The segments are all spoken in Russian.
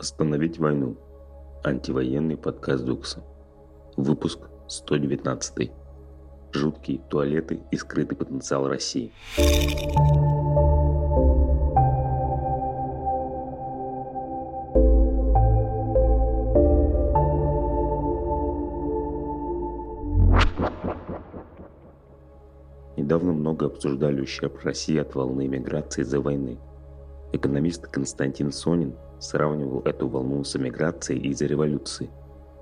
Остановить войну. Антивоенный подкаст Дукса. Выпуск 119. Жуткие туалеты и скрытый потенциал России. Недавно много обсуждали ущерб России от волны миграции из-за войны. Экономист Константин Сонин сравнивал эту волну с эмиграцией из-за революции.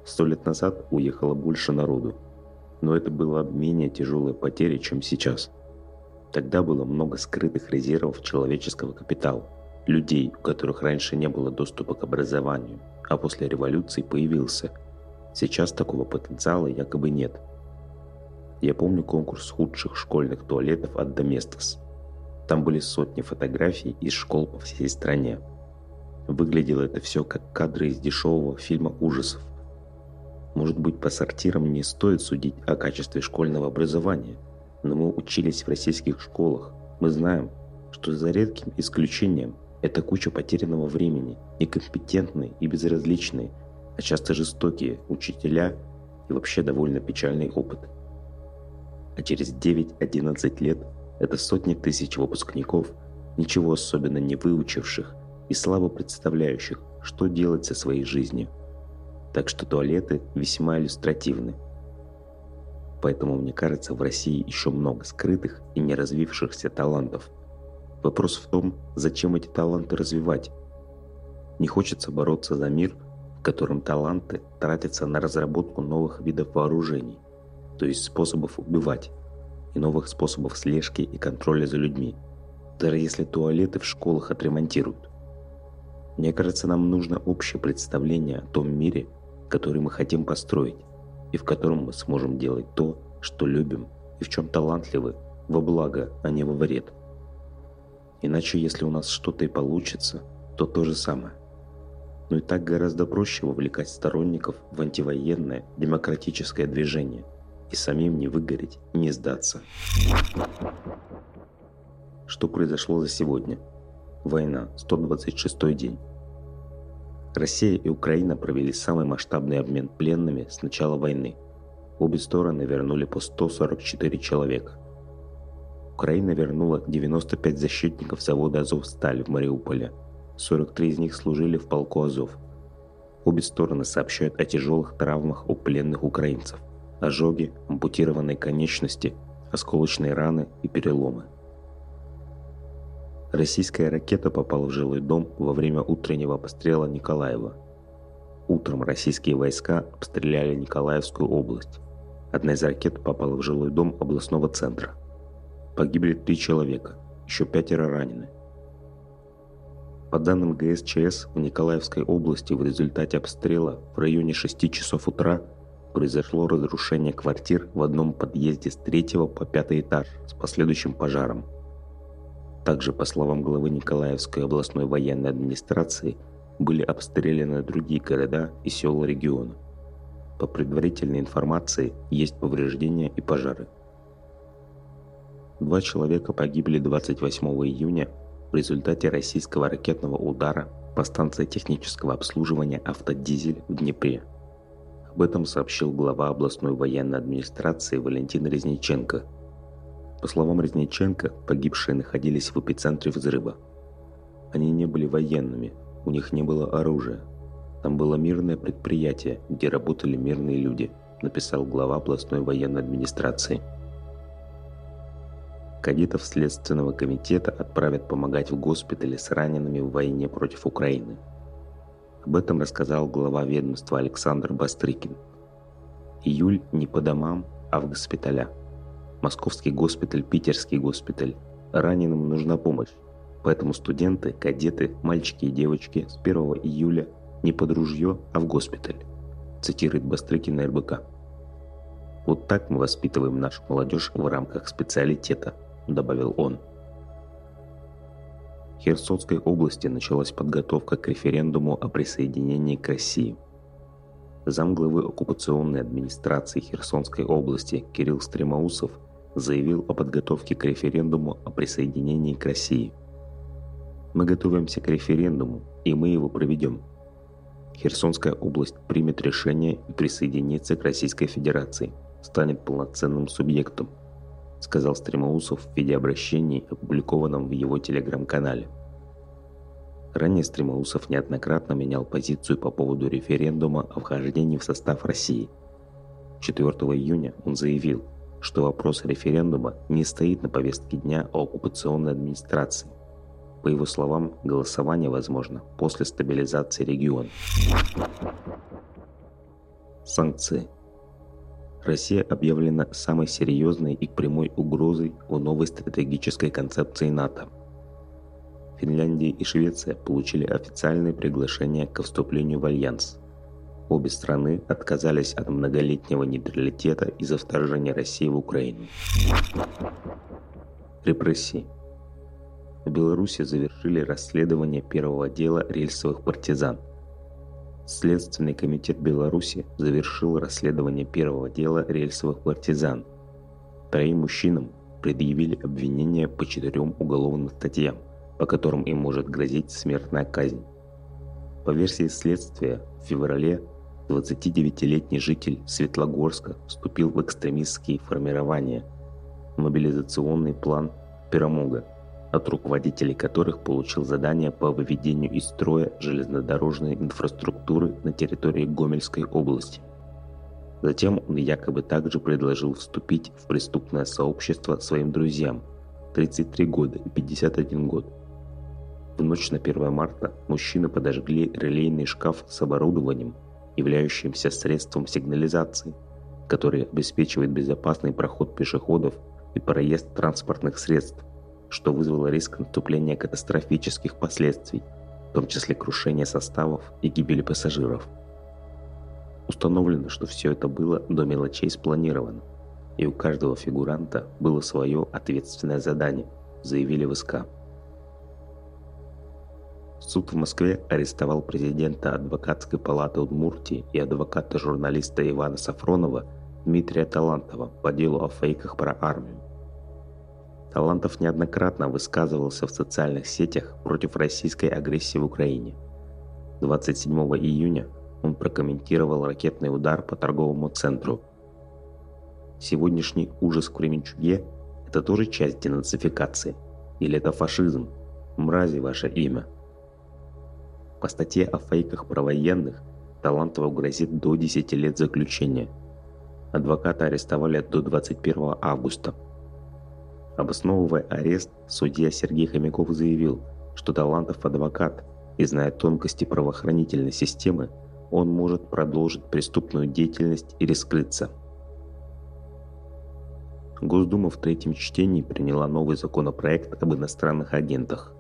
Сто лет назад уехало больше народу, но это было менее тяжелая потеря, чем сейчас. Тогда было много скрытых резервов человеческого капитала, людей, у которых раньше не было доступа к образованию, а после революции появился. Сейчас такого потенциала якобы нет. Я помню конкурс худших школьных туалетов от Доместос. Там были сотни фотографий из школ по всей стране. Выглядело это все как кадры из дешевого фильма ужасов. Может быть, по сортирам не стоит судить о качестве школьного образования, но мы учились в российских школах. Мы знаем, что за редким исключением это куча потерянного времени, некомпетентные и безразличные, а часто жестокие учителя и вообще довольно печальный опыт. А через 9-11 лет это сотни тысяч выпускников, ничего особенно не выучивших, и слабо представляющих, что делать со своей жизнью. Так что туалеты весьма иллюстративны. Поэтому, мне кажется, в России еще много скрытых и не развившихся талантов. Вопрос в том, зачем эти таланты развивать. Не хочется бороться за мир, в котором таланты тратятся на разработку новых видов вооружений, то есть способов убивать, и новых способов слежки и контроля за людьми, даже если туалеты в школах отремонтируют. Мне кажется, нам нужно общее представление о том мире, который мы хотим построить, и в котором мы сможем делать то, что любим и в чем талантливы, во благо, а не во вред. Иначе, если у нас что-то и получится, то то же самое. Но и так гораздо проще вовлекать сторонников в антивоенное демократическое движение и самим не выгореть не сдаться. Что произошло за сегодня? Война, 126 день. Россия и Украина провели самый масштабный обмен пленными с начала войны. Обе стороны вернули по 144 человека. Украина вернула 95 защитников завода «Азовсталь» в Мариуполе. 43 из них служили в полку «Азов». Обе стороны сообщают о тяжелых травмах у пленных украинцев. Ожоги, ампутированные конечности, осколочные раны и переломы – Российская ракета попала в жилой дом во время утреннего обстрела Николаева. Утром российские войска обстреляли Николаевскую область. Одна из ракет попала в жилой дом областного центра. Погибли три человека, еще пятеро ранены. По данным ГСЧС, в Николаевской области в результате обстрела в районе 6 часов утра произошло разрушение квартир в одном подъезде с третьего по пятый этаж с последующим пожаром – также, по словам главы Николаевской областной военной администрации, были обстреляны другие города и села региона. По предварительной информации, есть повреждения и пожары. Два человека погибли 28 июня в результате российского ракетного удара по станции технического обслуживания «Автодизель» в Днепре. Об этом сообщил глава областной военной администрации Валентин Резниченко – по словам Резниченко, погибшие находились в эпицентре взрыва. Они не были военными, у них не было оружия. Там было мирное предприятие, где работали мирные люди, написал глава областной военной администрации. Кадетов Следственного комитета отправят помогать в госпитале с ранеными в войне против Украины. Об этом рассказал глава ведомства Александр Бастрыкин. Июль не по домам, а в госпиталях. Московский госпиталь, Питерский госпиталь. Раненым нужна помощь. Поэтому студенты, кадеты, мальчики и девочки с 1 июля не под ружье, а в госпиталь, цитирует Бастрыкин на РБК. Вот так мы воспитываем нашу молодежь в рамках специалитета, добавил он. В Херсонской области началась подготовка к референдуму о присоединении к России. Замглавы оккупационной администрации Херсонской области Кирилл Стремоусов – заявил о подготовке к референдуму о присоединении к России. Мы готовимся к референдуму, и мы его проведем. Херсонская область примет решение и присоединится к Российской Федерации, станет полноценным субъектом, сказал Стремоусов в видеообращении, опубликованном в его телеграм-канале. Ранее Стремоусов неоднократно менял позицию по поводу референдума о вхождении в состав России. 4 июня он заявил, что вопрос референдума не стоит на повестке дня о оккупационной администрации. По его словам, голосование возможно после стабилизации региона. Санкции. Россия объявлена самой серьезной и прямой угрозой в новой стратегической концепции НАТО. Финляндия и Швеция получили официальное приглашение к вступлению в Альянс. Обе страны отказались от многолетнего нейтралитета из-за вторжения России в Украину. Репрессии – в Беларуси завершили расследование первого дела рельсовых партизан. Следственный комитет Беларуси завершил расследование первого дела рельсовых партизан. Троим мужчинам предъявили обвинения по четырем уголовным статьям, по которым им может грозить смертная казнь. По версии следствия, в феврале 29-летний житель Светлогорска вступил в экстремистские формирования. Мобилизационный план Пирамога от руководителей которых получил задание по выведению из строя железнодорожной инфраструктуры на территории Гомельской области. Затем он якобы также предложил вступить в преступное сообщество своим друзьям 33 года и 51 год. В ночь на 1 марта мужчины подожгли релейный шкаф с оборудованием, являющимся средством сигнализации, который обеспечивает безопасный проход пешеходов и проезд транспортных средств что вызвало риск наступления катастрофических последствий, в том числе крушения составов и гибели пассажиров. Установлено, что все это было до мелочей спланировано, и у каждого фигуранта было свое ответственное задание, заявили в СК. Суд в Москве арестовал президента адвокатской палаты Удмуртии и адвоката-журналиста Ивана Сафронова Дмитрия Талантова по делу о фейках про армию. Талантов неоднократно высказывался в социальных сетях против российской агрессии в Украине. 27 июня он прокомментировал ракетный удар по торговому центру. Сегодняшний ужас в Кременчуге – это тоже часть денацификации? Или это фашизм? Мрази ваше имя. По статье о фейках про военных Талантову грозит до 10 лет заключения. Адвоката арестовали до 21 августа – Обосновывая арест, судья Сергей Хомяков заявил, что Талантов адвокат и зная тонкости правоохранительной системы, он может продолжить преступную деятельность или скрыться. Госдума в третьем чтении приняла новый законопроект об иностранных агентах.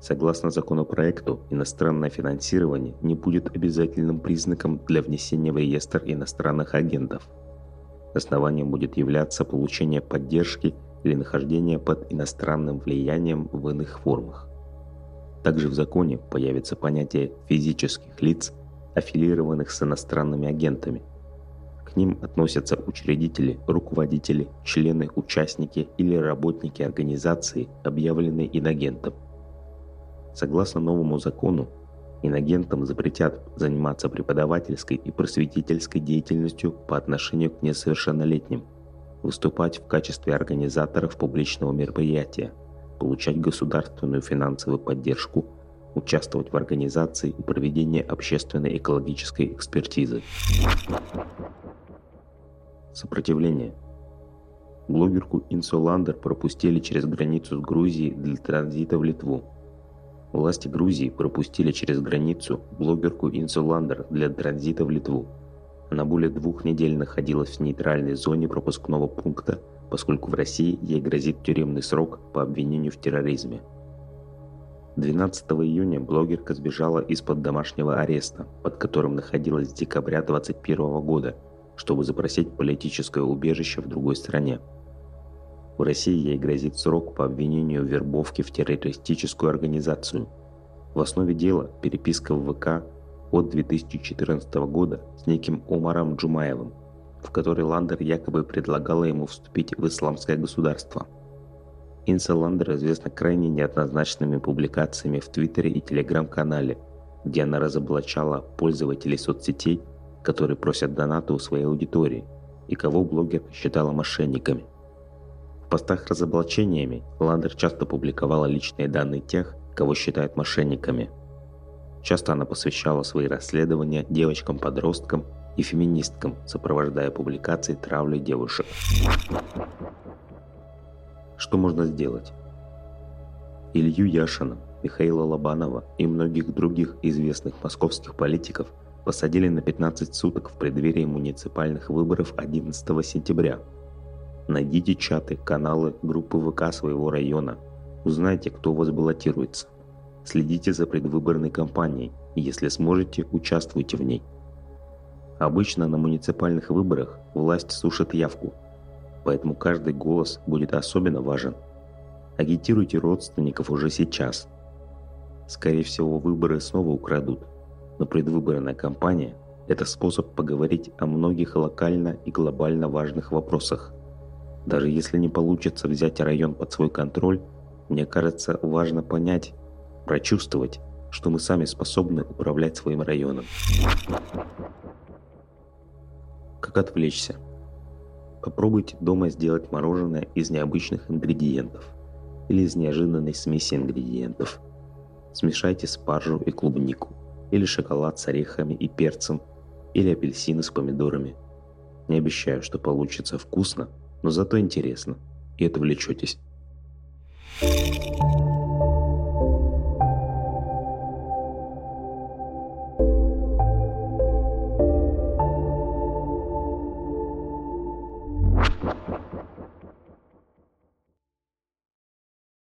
Согласно законопроекту, иностранное финансирование не будет обязательным признаком для внесения в реестр иностранных агентов. Основанием будет являться получение поддержки или нахождение под иностранным влиянием в иных формах. Также в законе появится понятие физических лиц, аффилированных с иностранными агентами. К ним относятся учредители, руководители, члены, участники или работники организации, объявленной инагентом. Согласно новому закону, инагентам запретят заниматься преподавательской и просветительской деятельностью по отношению к несовершеннолетним – выступать в качестве организаторов публичного мероприятия, получать государственную финансовую поддержку, участвовать в организации и проведении общественной экологической экспертизы. Сопротивление. Блогерку Инсу Ландер пропустили через границу с Грузией для транзита в Литву. Власти Грузии пропустили через границу блогерку Инсу Ландер для транзита в Литву. Она более двух недель находилась в нейтральной зоне пропускного пункта, поскольку в России ей грозит тюремный срок по обвинению в терроризме. 12 июня блогерка сбежала из-под домашнего ареста, под которым находилась с декабря 2021 года, чтобы запросить политическое убежище в другой стране. В России ей грозит срок по обвинению в вербовке в террористическую организацию. В основе дела переписка в ВК от 2014 года с неким Омаром Джумаевым, в которой Ландер якобы предлагала ему вступить в исламское государство. Инса Ландер известна крайне неоднозначными публикациями в Твиттере и Телеграм-канале, где она разоблачала пользователей соцсетей, которые просят донаты у своей аудитории, и кого блогер считала мошенниками. Постах разоблачениями Ландер часто публиковала личные данные тех, кого считают мошенниками. Часто она посвящала свои расследования девочкам-подросткам и феминисткам, сопровождая публикации травли девушек. Что можно сделать? Илью Яшина, Михаила Лобанова и многих других известных московских политиков посадили на 15 суток в преддверии муниципальных выборов 11 сентября. Найдите чаты, каналы, группы ВК своего района. Узнайте, кто вас баллотируется. Следите за предвыборной кампанией если сможете, участвуйте в ней. Обычно на муниципальных выборах власть сушит явку, поэтому каждый голос будет особенно важен. Агитируйте родственников уже сейчас. Скорее всего, выборы снова украдут, но предвыборная кампания – это способ поговорить о многих локально и глобально важных вопросах. Даже если не получится взять район под свой контроль, мне кажется, важно понять, прочувствовать, что мы сами способны управлять своим районом. Как отвлечься? Попробуйте дома сделать мороженое из необычных ингредиентов или из неожиданной смеси ингредиентов. Смешайте спаржу и клубнику, или шоколад с орехами и перцем, или апельсины с помидорами. Не обещаю, что получится вкусно, но зато интересно, и отвлечетесь.